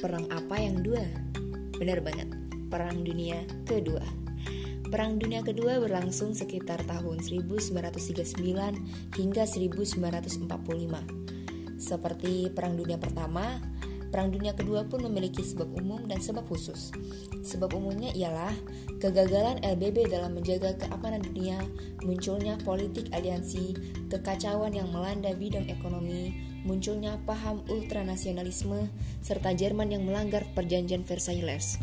Perang apa yang dua? Benar banget, Perang Dunia Kedua. Perang Dunia Kedua berlangsung sekitar tahun 1939 hingga 1945. Seperti Perang Dunia Pertama, Perang Dunia Kedua pun memiliki sebab umum dan sebab khusus. Sebab umumnya ialah kegagalan LBB dalam menjaga keamanan dunia, munculnya politik aliansi, kekacauan yang melanda bidang ekonomi, munculnya paham ultranasionalisme, serta Jerman yang melanggar perjanjian Versailles.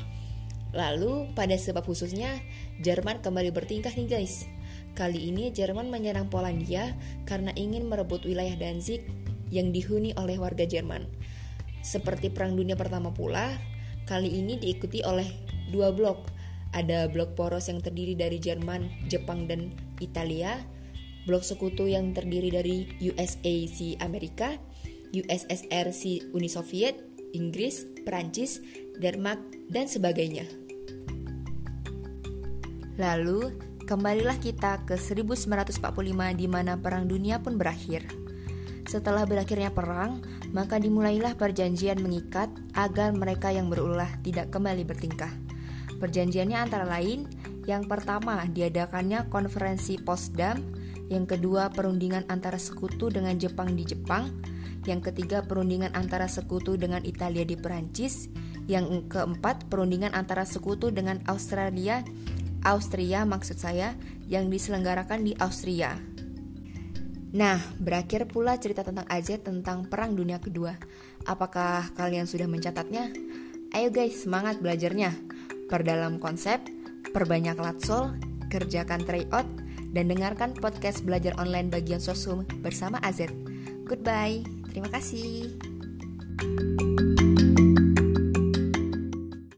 Lalu, pada sebab khususnya, Jerman kembali bertingkah nih guys. Kali ini Jerman menyerang Polandia karena ingin merebut wilayah Danzig yang dihuni oleh warga Jerman. Seperti Perang Dunia Pertama pula, kali ini diikuti oleh dua blok. Ada blok poros yang terdiri dari Jerman, Jepang, dan Italia, blok sekutu yang terdiri dari USA si Amerika, USSR si Uni Soviet, Inggris, Perancis, Denmark, dan sebagainya. Lalu, kembalilah kita ke 1945 di mana Perang Dunia pun berakhir. Setelah berakhirnya perang, maka dimulailah perjanjian mengikat agar mereka yang berulah tidak kembali bertingkah. Perjanjiannya antara lain, yang pertama diadakannya konferensi Potsdam yang kedua perundingan antara sekutu dengan Jepang di Jepang, yang ketiga perundingan antara sekutu dengan Italia di Perancis, yang keempat perundingan antara sekutu dengan Australia, Austria maksud saya, yang diselenggarakan di Austria. Nah, berakhir pula cerita tentang AZ tentang Perang Dunia Kedua. Apakah kalian sudah mencatatnya? Ayo guys, semangat belajarnya. Perdalam konsep, perbanyak latsol, kerjakan tryout, dan dengarkan podcast belajar online bagian sosum bersama AZ. Goodbye, terima kasih.